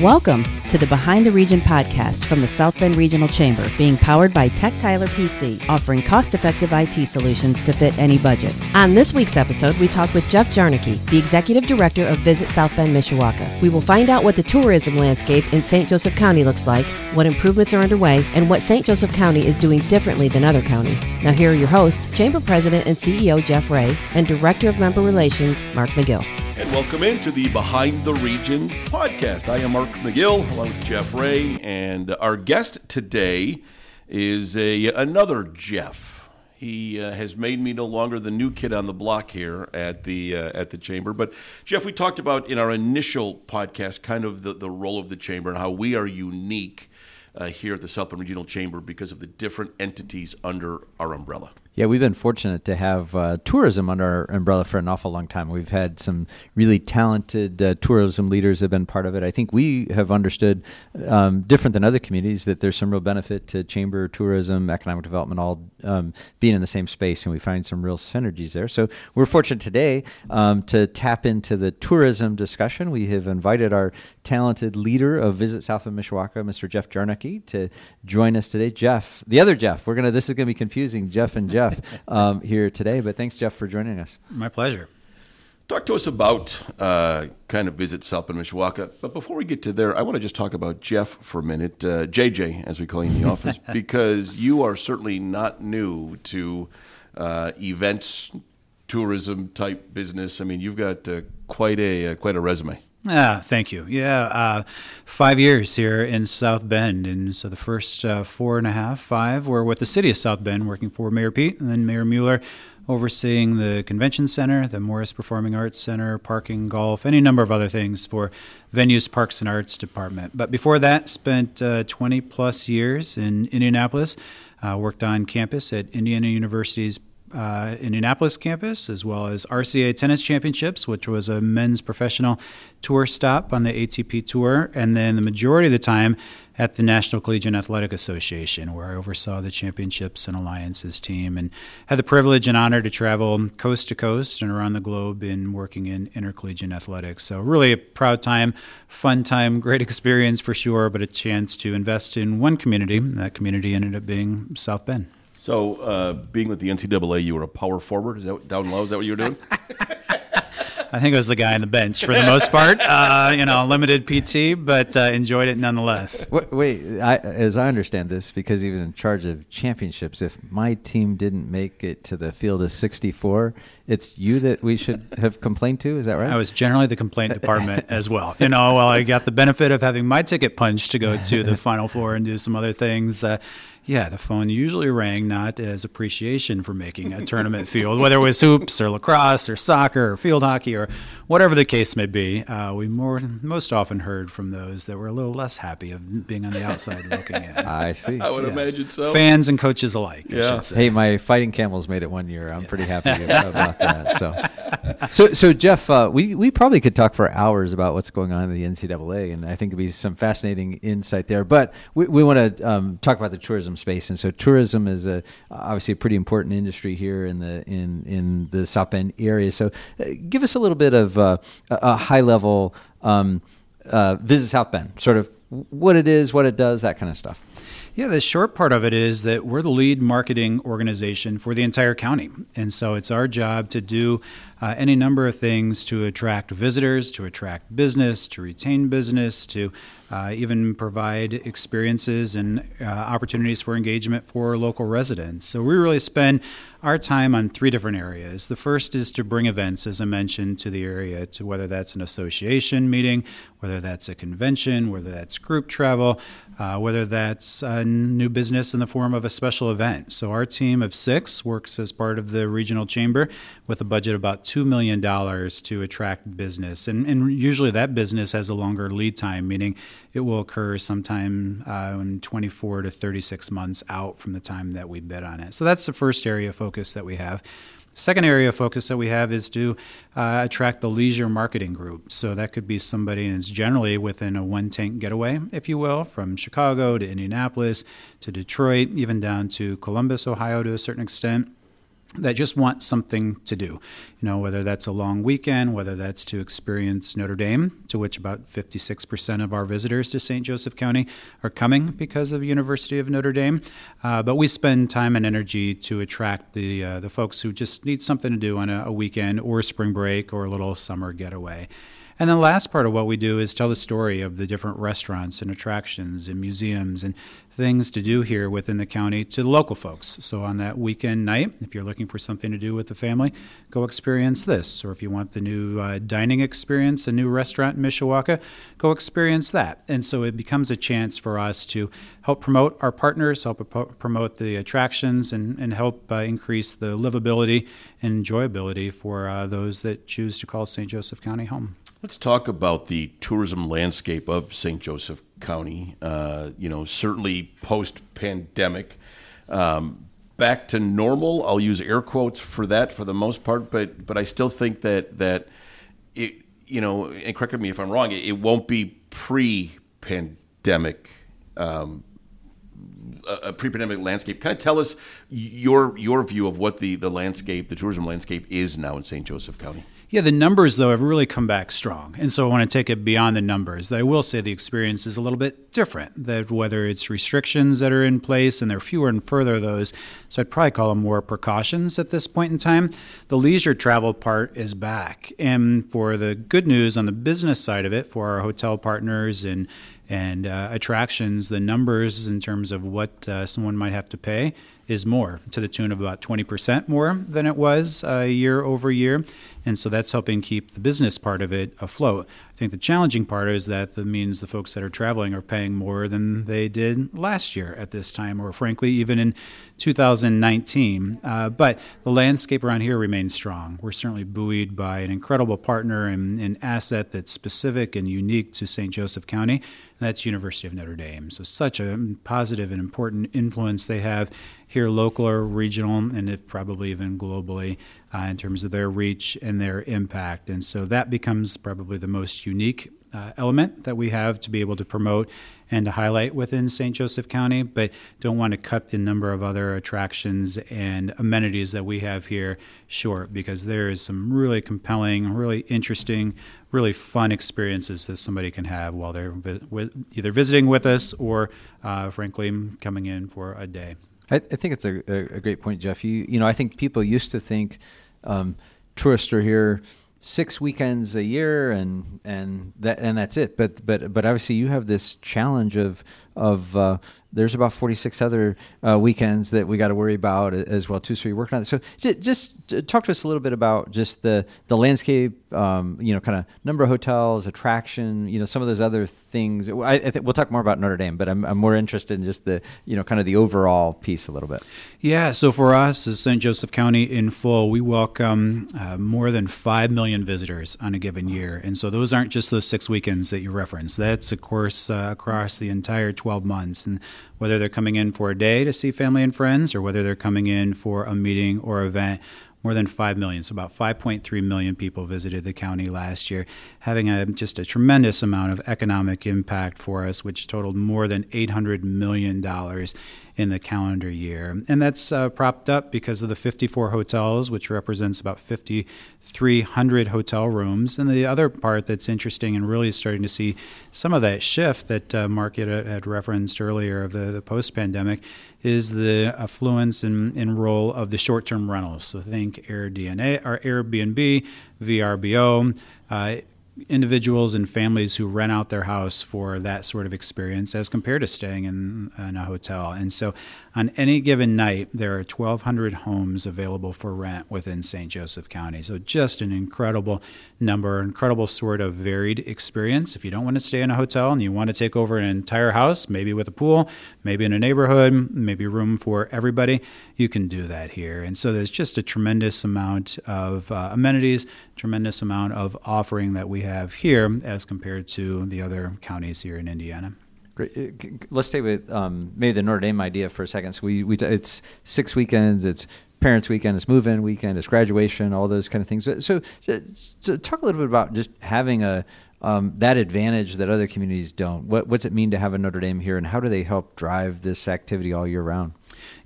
Welcome to the Behind the Region podcast from the South Bend Regional Chamber, being powered by Tech Tyler PC, offering cost effective IT solutions to fit any budget. On this week's episode, we talk with Jeff Jarnecke, the Executive Director of Visit South Bend, Mishawaka. We will find out what the tourism landscape in St. Joseph County looks like, what improvements are underway, and what St. Joseph County is doing differently than other counties. Now, here are your hosts, Chamber President and CEO Jeff Ray, and Director of Member Relations, Mark McGill. And welcome into the Behind the Region podcast. I am Mark McGill, along with Jeff Ray, and our guest today is a another Jeff. He uh, has made me no longer the new kid on the block here at the uh, at the chamber. But Jeff, we talked about in our initial podcast kind of the, the role of the chamber and how we are unique uh, here at the South Bend Regional Chamber because of the different entities under our umbrella. Yeah, we've been fortunate to have uh, tourism under our umbrella for an awful long time. We've had some really talented uh, tourism leaders that have been part of it. I think we have understood, um, different than other communities, that there's some real benefit to chamber tourism, economic development, all um, being in the same space, and we find some real synergies there. So we're fortunate today um, to tap into the tourism discussion. We have invited our talented leader of Visit South of Mishawaka, Mr. Jeff Jarnecke, to join us today. Jeff, the other Jeff, we're gonna. This is gonna be confusing. Jeff and Jeff um, here today, but thanks, Jeff, for joining us. My pleasure. Talk to us about uh, kind of visit South Bend, Mishawaka. But before we get to there, I want to just talk about Jeff for a minute, uh, JJ, as we call you in the office, because you are certainly not new to uh, events, tourism type business. I mean, you've got uh, quite a uh, quite a resume. Ah, thank you. Yeah, uh, five years here in South Bend, and so the first uh, four and a half, five, were with the city of South Bend, working for Mayor Pete, and then Mayor Mueller, overseeing the convention center, the Morris Performing Arts Center, parking, golf, any number of other things for venues, parks, and arts department. But before that, spent uh, 20 plus years in Indianapolis. Uh, worked on campus at Indiana University's uh, Indianapolis campus, as well as RCA Tennis Championships, which was a men's professional tour stop on the ATP Tour, and then the majority of the time at the National Collegiate Athletic Association, where I oversaw the championships and alliances team, and had the privilege and honor to travel coast to coast and around the globe in working in intercollegiate athletics. So, really a proud time, fun time, great experience for sure, but a chance to invest in one community. That community ended up being South Bend. So, uh, being with the NCAA, you were a power forward. Is that down low? Is that what you were doing? I think I was the guy on the bench for the most part. Uh, you know, limited PT, but uh, enjoyed it nonetheless. Wait, wait I, as I understand this, because he was in charge of championships, if my team didn't make it to the field of 64, it's you that we should have complained to. Is that right? I was generally the complaint department as well. You know, while I got the benefit of having my ticket punched to go to the Final Four and do some other things. Uh, yeah, the phone usually rang not as appreciation for making a tournament field, whether it was hoops or lacrosse or soccer or field hockey or whatever the case may be. Uh, we more most often heard from those that were a little less happy of being on the outside looking in. I see. I would yes. imagine so. Fans and coaches alike. Yeah. Hey, my fighting camels made it one year. I'm yeah. pretty happy about that. So, so, so Jeff, uh, we we probably could talk for hours about what's going on in the NCAA, and I think it'd be some fascinating insight there. But we, we want to um, talk about the tourism space, and so tourism is a obviously a pretty important industry here in the in in the South Bend area. So, uh, give us a little bit of uh, a high level um, uh, visit South Bend, sort of what it is, what it does, that kind of stuff. Yeah, the short part of it is that we're the lead marketing organization for the entire county. And so it's our job to do uh, any number of things to attract visitors, to attract business, to retain business, to uh, even provide experiences and uh, opportunities for engagement for local residents. So we really spend our time on three different areas. The first is to bring events, as I mentioned, to the area, to whether that's an association meeting, whether that's a convention, whether that's group travel, uh, whether that's a new business in the form of a special event. So our team of six works as part of the regional chamber with a budget of about $2 million to attract business. And, and usually that business has a longer lead time, meaning it will occur sometime uh, in 24 to 36 months out from the time that we bid on it. So that's the first area of focus that we have. Second area of focus that we have is to uh, attract the leisure marketing group. So that could be somebody that's generally within a one tank getaway, if you will, from Chicago to Indianapolis to Detroit, even down to Columbus, Ohio to a certain extent. That just want something to do. You know, whether that's a long weekend, whether that's to experience Notre Dame, to which about 56% of our visitors to St. Joseph County are coming because of University of Notre Dame. Uh, but we spend time and energy to attract the uh, the folks who just need something to do on a, a weekend or spring break or a little summer getaway. And the last part of what we do is tell the story of the different restaurants and attractions and museums and things to do here within the county to the local folks. So on that weekend night, if you're looking for something to do with the family, go experience this. Or if you want the new uh, dining experience, a new restaurant in Mishawaka, go experience that. And so it becomes a chance for us to help promote our partners, help promote the attractions, and, and help uh, increase the livability and enjoyability for uh, those that choose to call St. Joseph County home. Let's talk about the tourism landscape of St. Joseph County. Uh, you know, certainly post pandemic. Um, back to normal. I'll use air quotes for that for the most part, but but I still think that that it you know, and correct me if I'm wrong, it, it won't be pre-pandemic. Um, a pre-pandemic landscape. Kind of tell us your your view of what the, the landscape, the tourism landscape, is now in St. Joseph County. Yeah, the numbers though have really come back strong, and so I want to take it beyond the numbers. I will say the experience is a little bit different. That whether it's restrictions that are in place, and there are fewer and further those, so I'd probably call them more precautions at this point in time. The leisure travel part is back, and for the good news on the business side of it, for our hotel partners and and uh, attractions, the numbers in terms of what uh, someone might have to pay is more, to the tune of about 20% more than it was uh, year over year. And so that's helping keep the business part of it afloat. I think the challenging part is that that means the folks that are traveling are paying more than they did last year at this time, or frankly, even in 2019. Uh, but the landscape around here remains strong. We're certainly buoyed by an incredible partner and an asset that's specific and unique to St. Joseph County, and that's University of Notre Dame. So, such a positive and important influence they have here, local or regional, and probably even globally, uh, in terms of their reach and their impact. And so that becomes probably the most unique uh, element that we have to be able to promote and to highlight within St. Joseph County, but don't want to cut the number of other attractions and amenities that we have here short because there is some really compelling, really interesting, really fun experiences that somebody can have while they're vi- either visiting with us or, uh, frankly, coming in for a day. I, I think it's a, a, great point, Jeff. You you know, I think people used to think um, tourists are here six weekends a year and and that and that's it. But but but obviously you have this challenge of of uh, there's about 46 other uh, weekends that we got to worry about as well too. So you're working on it. So just talk to us a little bit about just the the landscape, um, you know, kind of number of hotels, attraction, you know, some of those other things. I, I think we'll talk more about Notre Dame, but I'm, I'm more interested in just the you know kind of the overall piece a little bit. Yeah. So for us as St. Joseph County in full, we welcome uh, more than five million visitors on a given year, and so those aren't just those six weekends that you referenced. That's of course uh, across the entire 12 months. And whether they're coming in for a day to see family and friends or whether they're coming in for a meeting or event, more than 5 million. So, about 5.3 million people visited the county last year, having a, just a tremendous amount of economic impact for us, which totaled more than $800 million in the calendar year. And that's uh, propped up because of the 54 hotels, which represents about 5,300 hotel rooms. And the other part that's interesting and really starting to see some of that shift that uh, Mark had, had referenced earlier of the, the post pandemic is the affluence and, and role of the short term rentals. So think AirDNA or Airbnb, VRBO. Uh, individuals and families who rent out their house for that sort of experience as compared to staying in, in a hotel. And so on any given night, there are 1,200 homes available for rent within St. Joseph County. So just an incredible number, incredible sort of varied experience. If you don't want to stay in a hotel and you want to take over an entire house, maybe with a pool, maybe in a neighborhood, maybe room for everybody, you can do that here. And so there's just a tremendous amount of uh, amenities, tremendous amount of offering that we have here as compared to the other counties here in Indiana. Great. Uh, let's stay with um, maybe the Notre Dame idea for a second. So we, we t- it's six weekends. It's parents' weekend. It's move-in weekend. It's graduation. All those kind of things. So, so, so talk a little bit about just having a um, that advantage that other communities don't. What, what's it mean to have a Notre Dame here, and how do they help drive this activity all year round?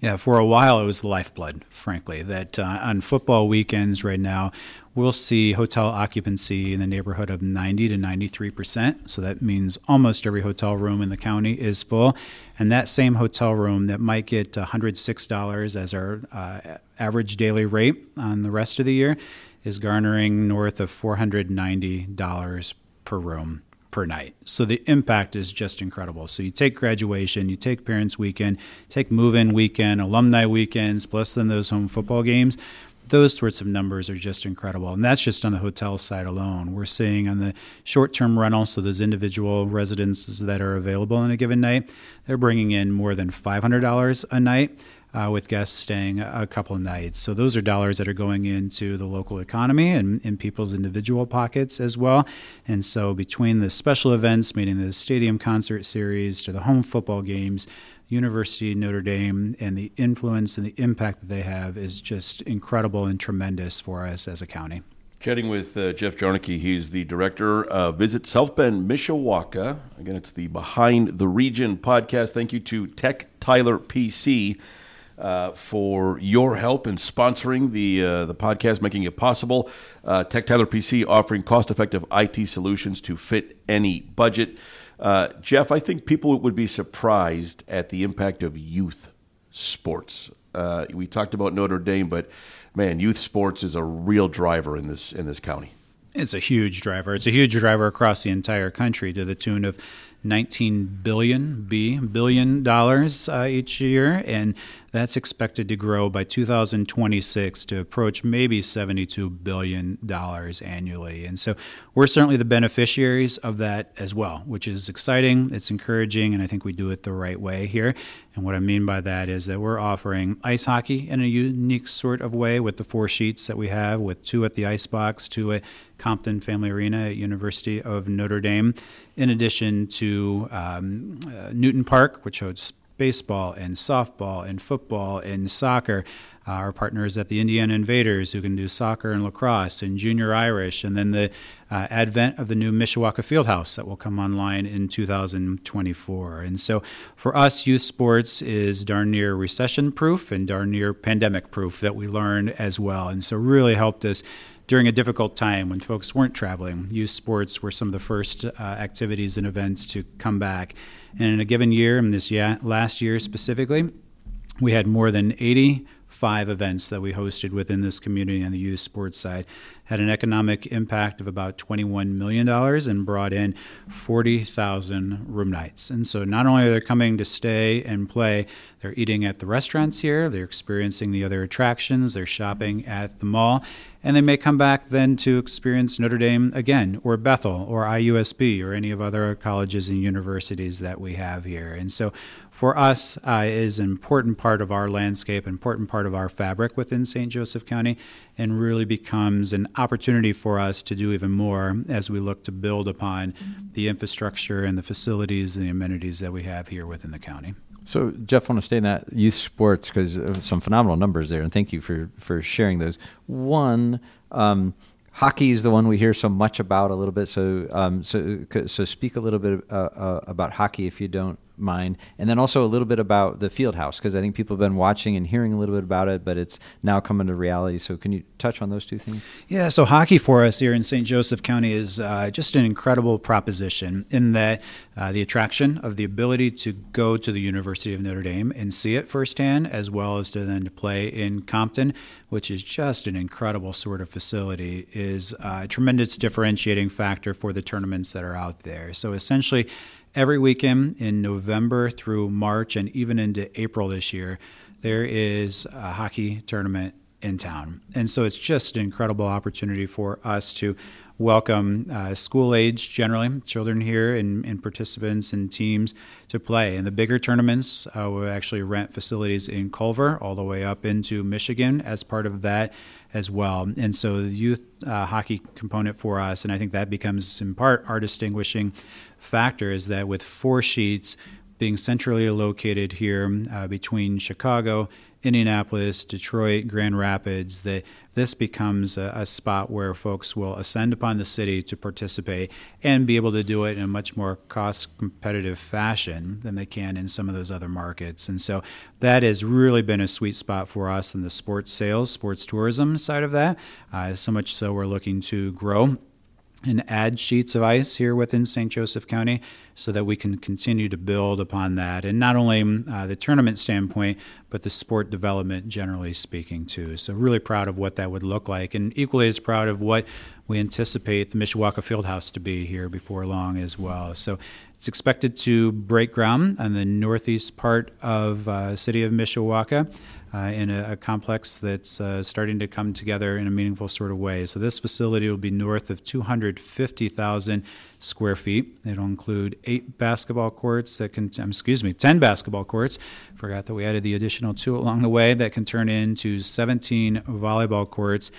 Yeah, for a while it was the lifeblood, frankly. That uh, on football weekends right now, we'll see hotel occupancy in the neighborhood of 90 to 93 percent. So that means almost every hotel room in the county is full. And that same hotel room that might get $106 as our uh, average daily rate on the rest of the year is garnering north of $490 per room per night. So the impact is just incredible. So you take graduation, you take parents' weekend, take move-in weekend, alumni weekends, plus then those home football games those sorts of numbers are just incredible. And that's just on the hotel side alone. We're seeing on the short term rental, so those individual residences that are available on a given night, they're bringing in more than $500 a night. Uh, with guests staying a couple of nights. So, those are dollars that are going into the local economy and in people's individual pockets as well. And so, between the special events, meaning the stadium concert series, to the home football games, University of Notre Dame and the influence and the impact that they have is just incredible and tremendous for us as a county. Chatting with uh, Jeff Jarnecke, he's the director of Visit South Bend, Mishawaka. Again, it's the Behind the Region podcast. Thank you to Tech Tyler PC uh, for your help in sponsoring the uh, the podcast, making it possible. Uh, Tech Tyler PC offering cost effective IT solutions to fit any budget. Uh, Jeff, I think people would be surprised at the impact of youth sports. Uh, we talked about Notre Dame, but man, youth sports is a real driver in this in this county. It's a huge driver. It's a huge driver across the entire country to the tune of 19 billion b billion dollars uh, each year, and that's expected to grow by 2026 to approach maybe 72 billion dollars annually. And so we're certainly the beneficiaries of that as well, which is exciting. It's encouraging, and I think we do it the right way here. And what I mean by that is that we're offering ice hockey in a unique sort of way with the four sheets that we have, with two at the ice box, two at Compton Family Arena at University of Notre Dame, in addition to um, uh, Newton Park, which hosts baseball and softball and football and soccer. Uh, our partners at the Indiana Invaders, who can do soccer and lacrosse and junior Irish, and then the uh, advent of the new Mishawaka Fieldhouse that will come online in 2024. And so for us, youth sports is darn near recession proof and darn near pandemic proof that we learned as well. And so really helped us during a difficult time when folks weren't traveling. Youth sports were some of the first uh, activities and events to come back. And in a given year, in this year, last year specifically, we had more than 85 events that we hosted within this community on the youth sports side. Had an economic impact of about $21 million and brought in 40,000 room nights. And so not only are they coming to stay and play, they're eating at the restaurants here, they're experiencing the other attractions, they're shopping at the mall, and they may come back then to experience Notre Dame again, or Bethel, or IUSB, or any of other colleges and universities that we have here. And so, for us, uh, is an important part of our landscape, important part of our fabric within St. Joseph County, and really becomes an opportunity for us to do even more as we look to build upon the infrastructure and the facilities and the amenities that we have here within the county. So, Jeff, I want to stay in that youth sports because some phenomenal numbers there, and thank you for for sharing those. One, um, hockey is the one we hear so much about a little bit. So, um, so so speak a little bit uh, uh, about hockey if you don't mind, and then also a little bit about the field house because I think people have been watching and hearing a little bit about it, but it's now coming to reality. So, can you touch on those two things? Yeah, so hockey for us here in St. Joseph County is uh, just an incredible proposition in that uh, the attraction of the ability to go to the University of Notre Dame and see it firsthand, as well as to then to play in Compton, which is just an incredible sort of facility, is a tremendous differentiating factor for the tournaments that are out there. So essentially every weekend in November through March and even into April this year, there is a hockey tournament in town. And so it's just an incredible opportunity for us to welcome uh, school age generally children here and, and, participants and teams to play. And the bigger tournaments, uh, we actually rent facilities in Culver all the way up into Michigan as part of that as well. And so the youth uh, hockey component for us, and I think that becomes in part our distinguishing factor is that with four sheets, being centrally located here uh, between Chicago Indianapolis, Detroit, Grand Rapids, that this becomes a, a, spot where folks will ascend upon the city to participate and be able to do it in a much more cost competitive fashion than they can in some of those other markets. And so that has really been a sweet spot for us in the sports sales, sports tourism side of that. Uh, so much so we're looking to grow and add sheets of ice here within St. Joseph County so that we can continue to build upon that. And not only uh, the tournament standpoint, but the sport development generally speaking, too. So, really proud of what that would look like, and equally as proud of what we anticipate the Mishawaka Fieldhouse to be here before long as well. So, it's expected to break ground on the northeast part of uh, city of Mishawaka uh, in a, a, complex that's uh, starting to come together in a meaningful sort of way. So this facility will be north of 250,000 square feet. It'll include eight basketball courts that can, um, excuse me, 10 basketball courts. Forgot that we added the additional two along the way that can turn into 17 volleyball courts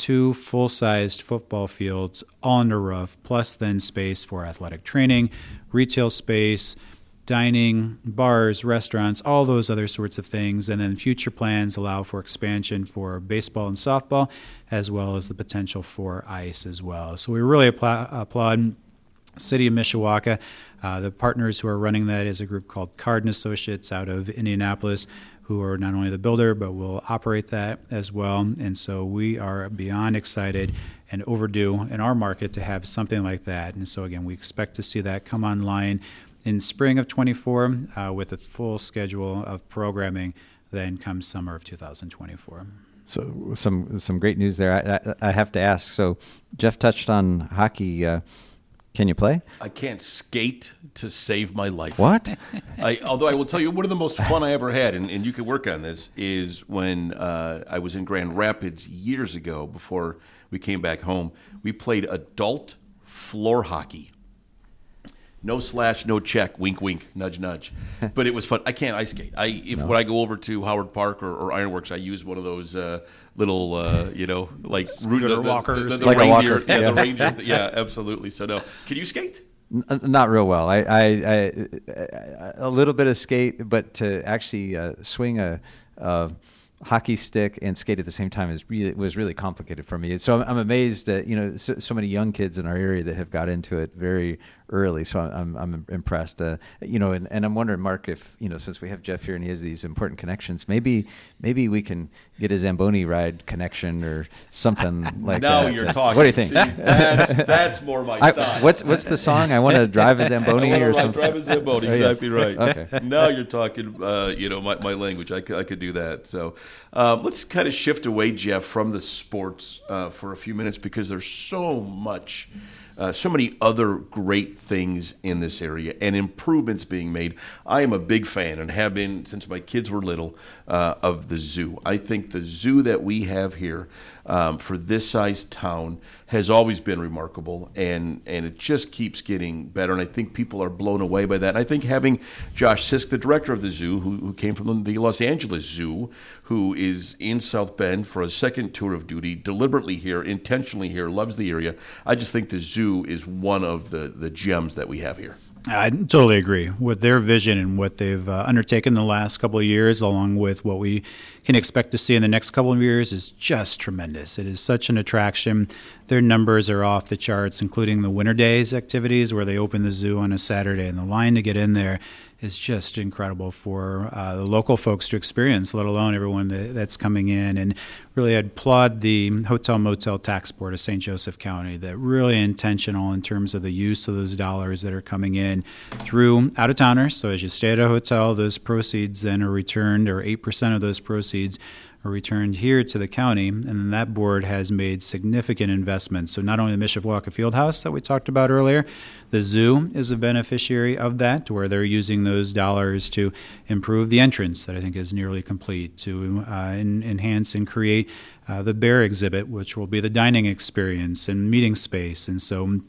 two full sized football fields on the roof, plus then space for athletic training, retail space, dining, bars, restaurants, all those other sorts of things. And then future plans allow for expansion for baseball and softball, as well as the potential for ice as well. So we really applaud City of Mishawaka. Uh, the partners who are running that is a group called Cardin Associates out of Indianapolis, who are not only the builder but will operate that as well. And so we are beyond excited and overdue in our market to have something like that. And so again, we expect to see that come online in spring of 24 uh, with a full schedule of programming then comes summer of 2024. So some some great news there. I, I, I have to ask. So Jeff touched on hockey. Uh, can you play? I can't skate to save my life. What? I, although I will tell you, one of the most fun I ever had, and, and you can work on this, is when uh, I was in Grand Rapids years ago before we came back home. We played adult floor hockey no slash, no check, wink, wink, nudge, nudge. But it was fun. I can't ice skate. I if no. when I go over to Howard Park or, or Ironworks, I use one of those uh, little, uh, you know, like scooter the, the, walkers, the, the, like reindeer, walker. Yeah, yeah, the reindeer. Yeah, absolutely. So no, can you skate? N- not real well. I, I, I, a little bit of skate, but to actually uh, swing a. Uh, hockey stick and skate at the same time is really was really complicated for me. So I'm, I'm amazed that you know so, so, many young kids in our area that have got into it very early. So I'm I'm impressed. Uh, you know, and, and I'm wondering, Mark, if you know since we have Jeff here and he has these important connections, maybe maybe we can get a Zamboni ride connection or something like now that. Now you're talking. What do you think? See, that's, that's more my I, style. What's what's the song? I want to drive a Zamboni or something. Drive a Zamboni. Exactly right. okay. Now you're talking. Uh, you know my, my language. I could, I could do that. So. Um, let's kind of shift away, Jeff, from the sports uh, for a few minutes because there's so much, uh, so many other great things in this area and improvements being made. I am a big fan and have been since my kids were little uh, of the zoo. I think the zoo that we have here um, for this size town has always been remarkable, and and it just keeps getting better. And I think people are blown away by that. And I think having Josh Sisk, the director of the zoo, who, who came from the Los Angeles Zoo, who is in South Bend for a second tour of duty, deliberately here, intentionally here, loves the area. I just think the zoo is one of the the gems that we have here. I totally agree with their vision and what they've uh, undertaken the last couple of years, along with what we can expect to see in the next couple of years, is just tremendous. It is such an attraction. Their numbers are off the charts, including the winter days activities where they open the zoo on a Saturday, and the line to get in there is just incredible for uh, the local folks to experience, let alone everyone that, that's coming in. And really, I'd applaud the Hotel Motel Tax Board of St. Joseph County that really intentional in terms of the use of those dollars that are coming in through out of towners. So as you stay at a hotel, those proceeds then are returned, or 8% of those proceeds are returned here to the county, and that board has made significant investments. So not only the Mishawaka Fieldhouse that we talked about earlier, the zoo is a beneficiary of that, where they're using those dollars to improve the entrance that I think is nearly complete, to uh, enhance and create uh, the bear exhibit, which will be the dining experience and meeting space, and so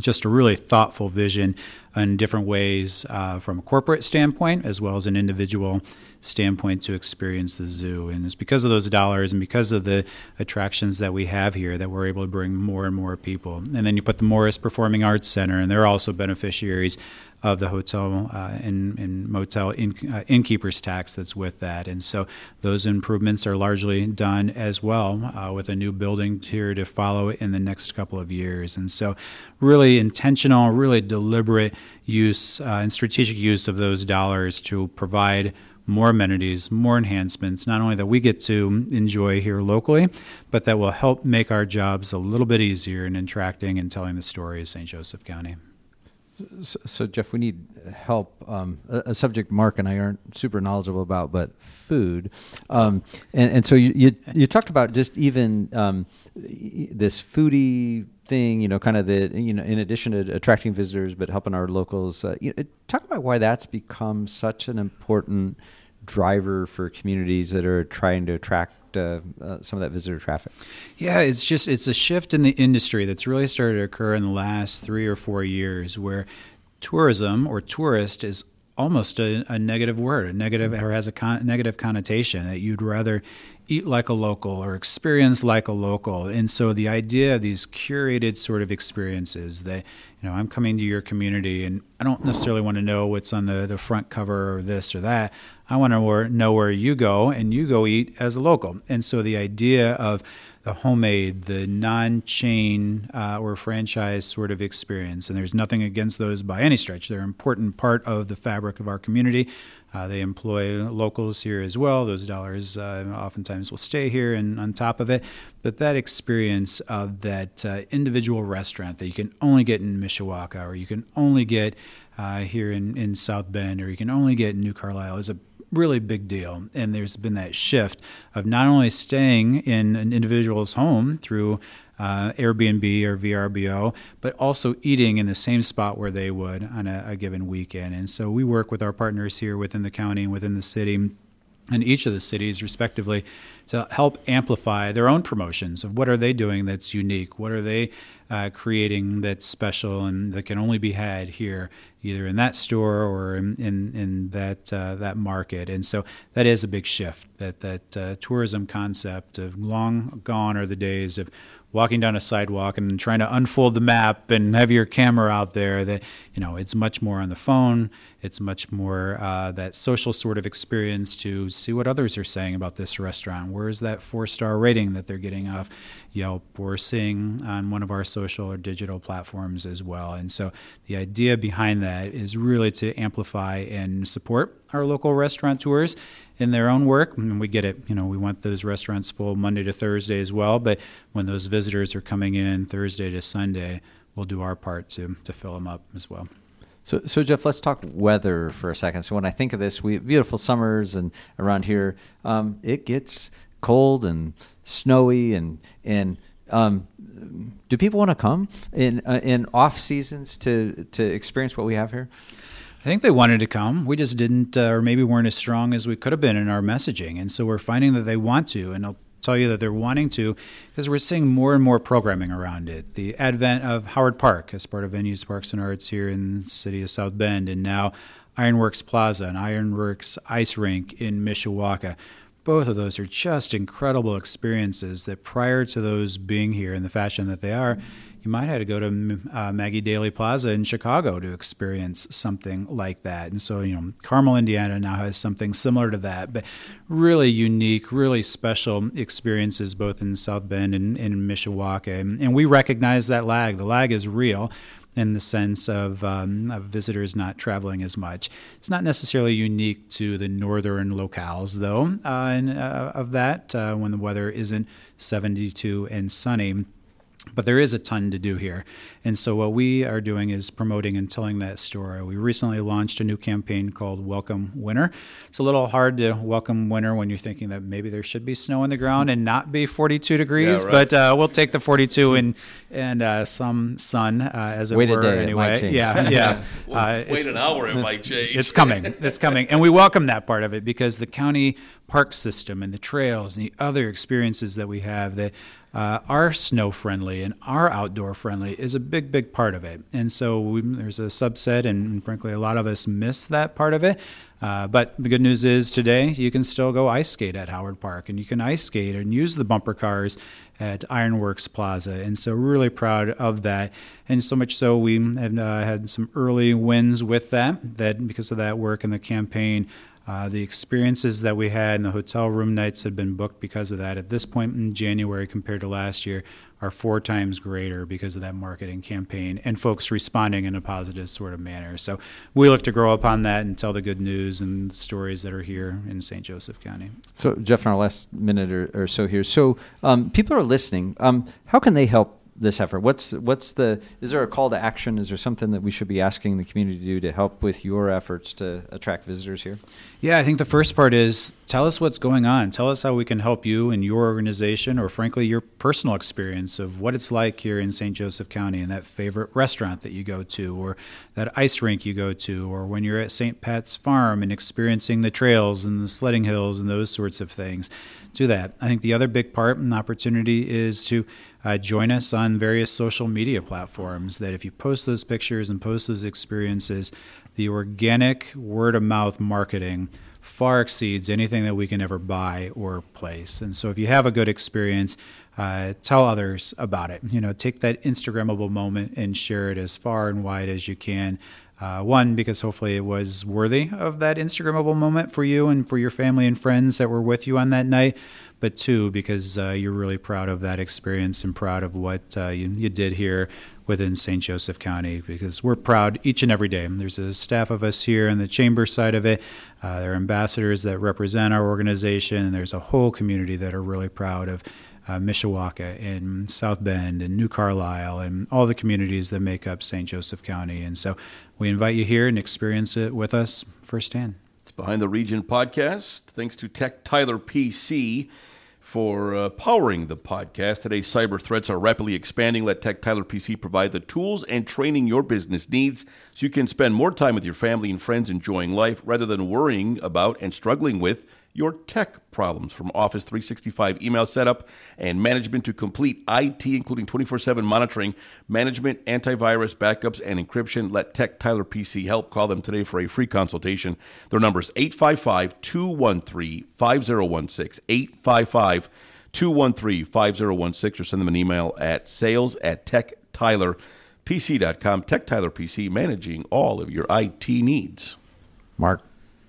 just a really thoughtful vision in different ways uh, from a corporate standpoint as well as an individual standpoint to experience the zoo. And it's because of those dollars and because of the attractions that we have here that we're able to bring more and more people. And then you put the Morris Performing Arts Center, and they're also beneficiaries of the hotel uh, and, and, motel in, uh, innkeeper's tax that's with that. And so those improvements are largely done as well uh, with a new building here to follow in the next couple of years. And so, really intentional, really deliberate use uh, and strategic use of those dollars to provide more amenities, more enhancements, not only that we get to enjoy here locally, but that will help make our jobs a little bit easier in attracting and telling the story of St. Joseph County. So, so, Jeff, we need help. Um, a, a, subject Mark and I aren't super knowledgeable about, but food. Um, and, and, so you, you, you talked about just even um, this foodie thing. You know, kind of the you know, in addition to attracting visitors, but helping our locals. Uh, you know, talk about why that's become such an important driver for communities that are trying to attract uh, uh, some of that visitor traffic? Yeah, it's just it's a shift in the industry that's really started to occur in the last three or four years, where tourism or tourist is almost a, a negative word, a negative or has a con- negative connotation that you'd rather eat like a local or experience like a local. And so the idea of these curated sort of experiences that, you know, I'm coming to your community and I don't necessarily want to know what's on the, the front cover or this or that. I want to know where you go and you go eat as a local. And so the idea of the homemade, the non chain uh, or franchise sort of experience. And there's nothing against those by any stretch. They're an important part of the fabric of our community. Uh, they employ locals here as well. Those dollars uh, oftentimes will stay here and on top of it. But that experience of that uh, individual restaurant that you can only get in Mishawaka or you can only get uh, here in, in South Bend or you can only get in New Carlisle is a really big deal. And there's been that shift of not only staying in an individual's home through uh, Airbnb or VRBO, but also eating in the same spot where they would on a, a given weekend. And so we work with our partners here within the county and within the city and each of the cities respectively to help amplify their own promotions of what are they doing that's unique what are they uh, creating that's special and that can only be had here either in that store or in, in, in that uh, that market. And so that is a big shift. That that uh, tourism concept of long gone are the days of walking down a sidewalk and trying to unfold the map and have your camera out there that you know it's much more on the phone. It's much more uh, that social sort of experience to see what others are saying about this restaurant. Where's that four star rating that they're getting off yelp? Or seeing on one of our social or digital platforms as well. And so the idea behind that is really to amplify and support our local restaurateurs in their own work. And we get it. You know, we want those restaurants full Monday to Thursday as well. But when those visitors are coming in Thursday to Sunday, we'll do our part to to fill them up as well. So, so Jeff, let's talk weather for a second. So, when I think of this, we have beautiful summers and around here, um, it gets cold and snowy and and um, do people want to come in uh, in off seasons to to experience what we have here? I think they wanted to come. We just didn't, uh, or maybe weren't as strong as we could have been in our messaging. And so we're finding that they want to. And I'll tell you that they're wanting to because we're seeing more and more programming around it. The advent of Howard Park as part of Venues Parks and Arts here in the city of South Bend, and now Ironworks Plaza and Ironworks Ice Rink in Mishawaka. Both of those are just incredible experiences that prior to those being here in the fashion that they are, you might have to go to uh, Maggie Daley Plaza in Chicago to experience something like that. And so, you know, Carmel, Indiana now has something similar to that, but really unique, really special experiences both in South Bend and in Mishawaka. And, and we recognize that lag. The lag is real in the sense of, um, of, visitors not traveling as much. It's not necessarily unique to the northern locales, though, uh, and, uh, of that uh, when the weather isn't 72 and sunny but there is a ton to do here. And so, what we are doing is promoting and telling that story. We recently launched a new campaign called Welcome Winter. It's a little hard to welcome winter when you're thinking that maybe there should be snow on the ground and not be 42 degrees, yeah, right. but uh, we'll take the 42 and and uh, some sun, uh, as it wait were. A day, anyway, yeah, yeah. well, wait an hour, it might change. It's coming. It's coming, and we welcome that part of it because the county park system and the trails and the other experiences that we have that uh, are snow friendly and are outdoor friendly is a big, big part of it. And so we, there's a subset, and frankly, a lot of us miss that part of it. Uh, but the good news is today you can still go ice skate at Howard Park, and you can ice skate and use the bumper cars at Ironworks Plaza. And so, really proud of that. And so much so, we have uh, had some early wins with that. That because of that work and the campaign, uh, the experiences that we had in the hotel room nights had been booked because of that. At this point in January, compared to last year, are four times greater because of that marketing campaign and folks responding in a positive sort of manner. So we look to grow upon that and tell the good news and stories that are here in St. Joseph County. So, Jeff, in our last minute or, or so here, so um, people are listening. Um, how can they help this effort? What's what's the is there a call to action? Is there something that we should be asking the community to do to help with your efforts to attract visitors here? Yeah, I think the first part is tell us what's going on. Tell us how we can help you and your organization, or frankly, your personal experience of what it's like here in St. Joseph County and that favorite restaurant that you go to, or that ice rink you go to, or when you're at St. Pat's Farm and experiencing the trails and the sledding hills and those sorts of things. Do that. I think the other big part and opportunity is to uh, join us on various social media platforms. That if you post those pictures and post those experiences, the organic word of mouth marketing far exceeds anything that we can ever buy or place. And so if you have a good experience, uh, tell others about it. You know, take that Instagrammable moment and share it as far and wide as you can. Uh, one, because hopefully it was worthy of that Instagrammable moment for you and for your family and friends that were with you on that night but two, because uh, you're really proud of that experience and proud of what uh, you, you, did here within St. Joseph County, because we're proud each and every day. There's a staff of us here in the chamber side of it. Uh, there are ambassadors that represent our organization, and there's a whole community that are really proud of uh, Mishawaka and South Bend and New Carlisle and all the communities that make up St. Joseph County. And so we invite you here and experience it with us firsthand. It's Behind the Region podcast. Thanks to Tech Tyler PC for uh, powering the podcast. Today's cyber threats are rapidly expanding. Let Tech Tyler PC provide the tools and training your business needs so you can spend more time with your family and friends enjoying life rather than worrying about and struggling with your tech problems from Office 365 email setup and management to complete IT, including 24 7 monitoring, management, antivirus, backups, and encryption. Let Tech Tyler PC help. Call them today for a free consultation. Their number is 855 213 5016. 855 213 5016 or send them an email at sales at techtylerpc.com. Tech Tyler PC, managing all of your IT needs. Mark,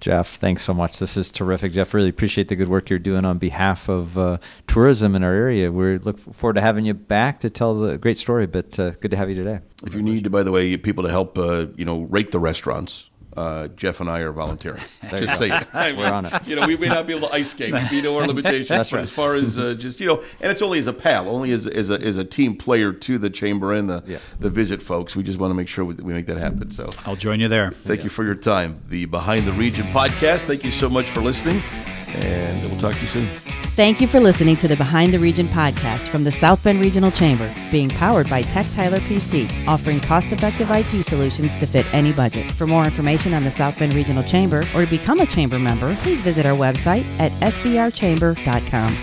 Jeff, thanks so much. This is terrific. Jeff, really appreciate the good work you're doing on behalf of uh, tourism in our area. We look forward to having you back to tell the great story, but uh, good to have you today. If you need, by the way, people to help, uh, you know, rate the restaurants, uh, Jeff and I are volunteering. just say it. We're on it. You know, we may not be able to ice skate. We know our limitations. That's but right. as far as uh, just you know, and it's only as a pal, only as, as, a, as a team player to the chamber and the Yeah. the visit folks. We just want to make sure we, we make that happen. So I'll join you there. thank you for your time. The Behind the Region podcast. Thank you so much for listening, and we'll talk to you soon. Thank you for listening to the Behind the Region podcast from the South Bend Regional Chamber, being powered by Tech Tyler PC, offering cost effective IT solutions to fit any budget. For more information on the South Bend Regional Chamber or to become a chamber member, please visit our website at sbrchamber.com.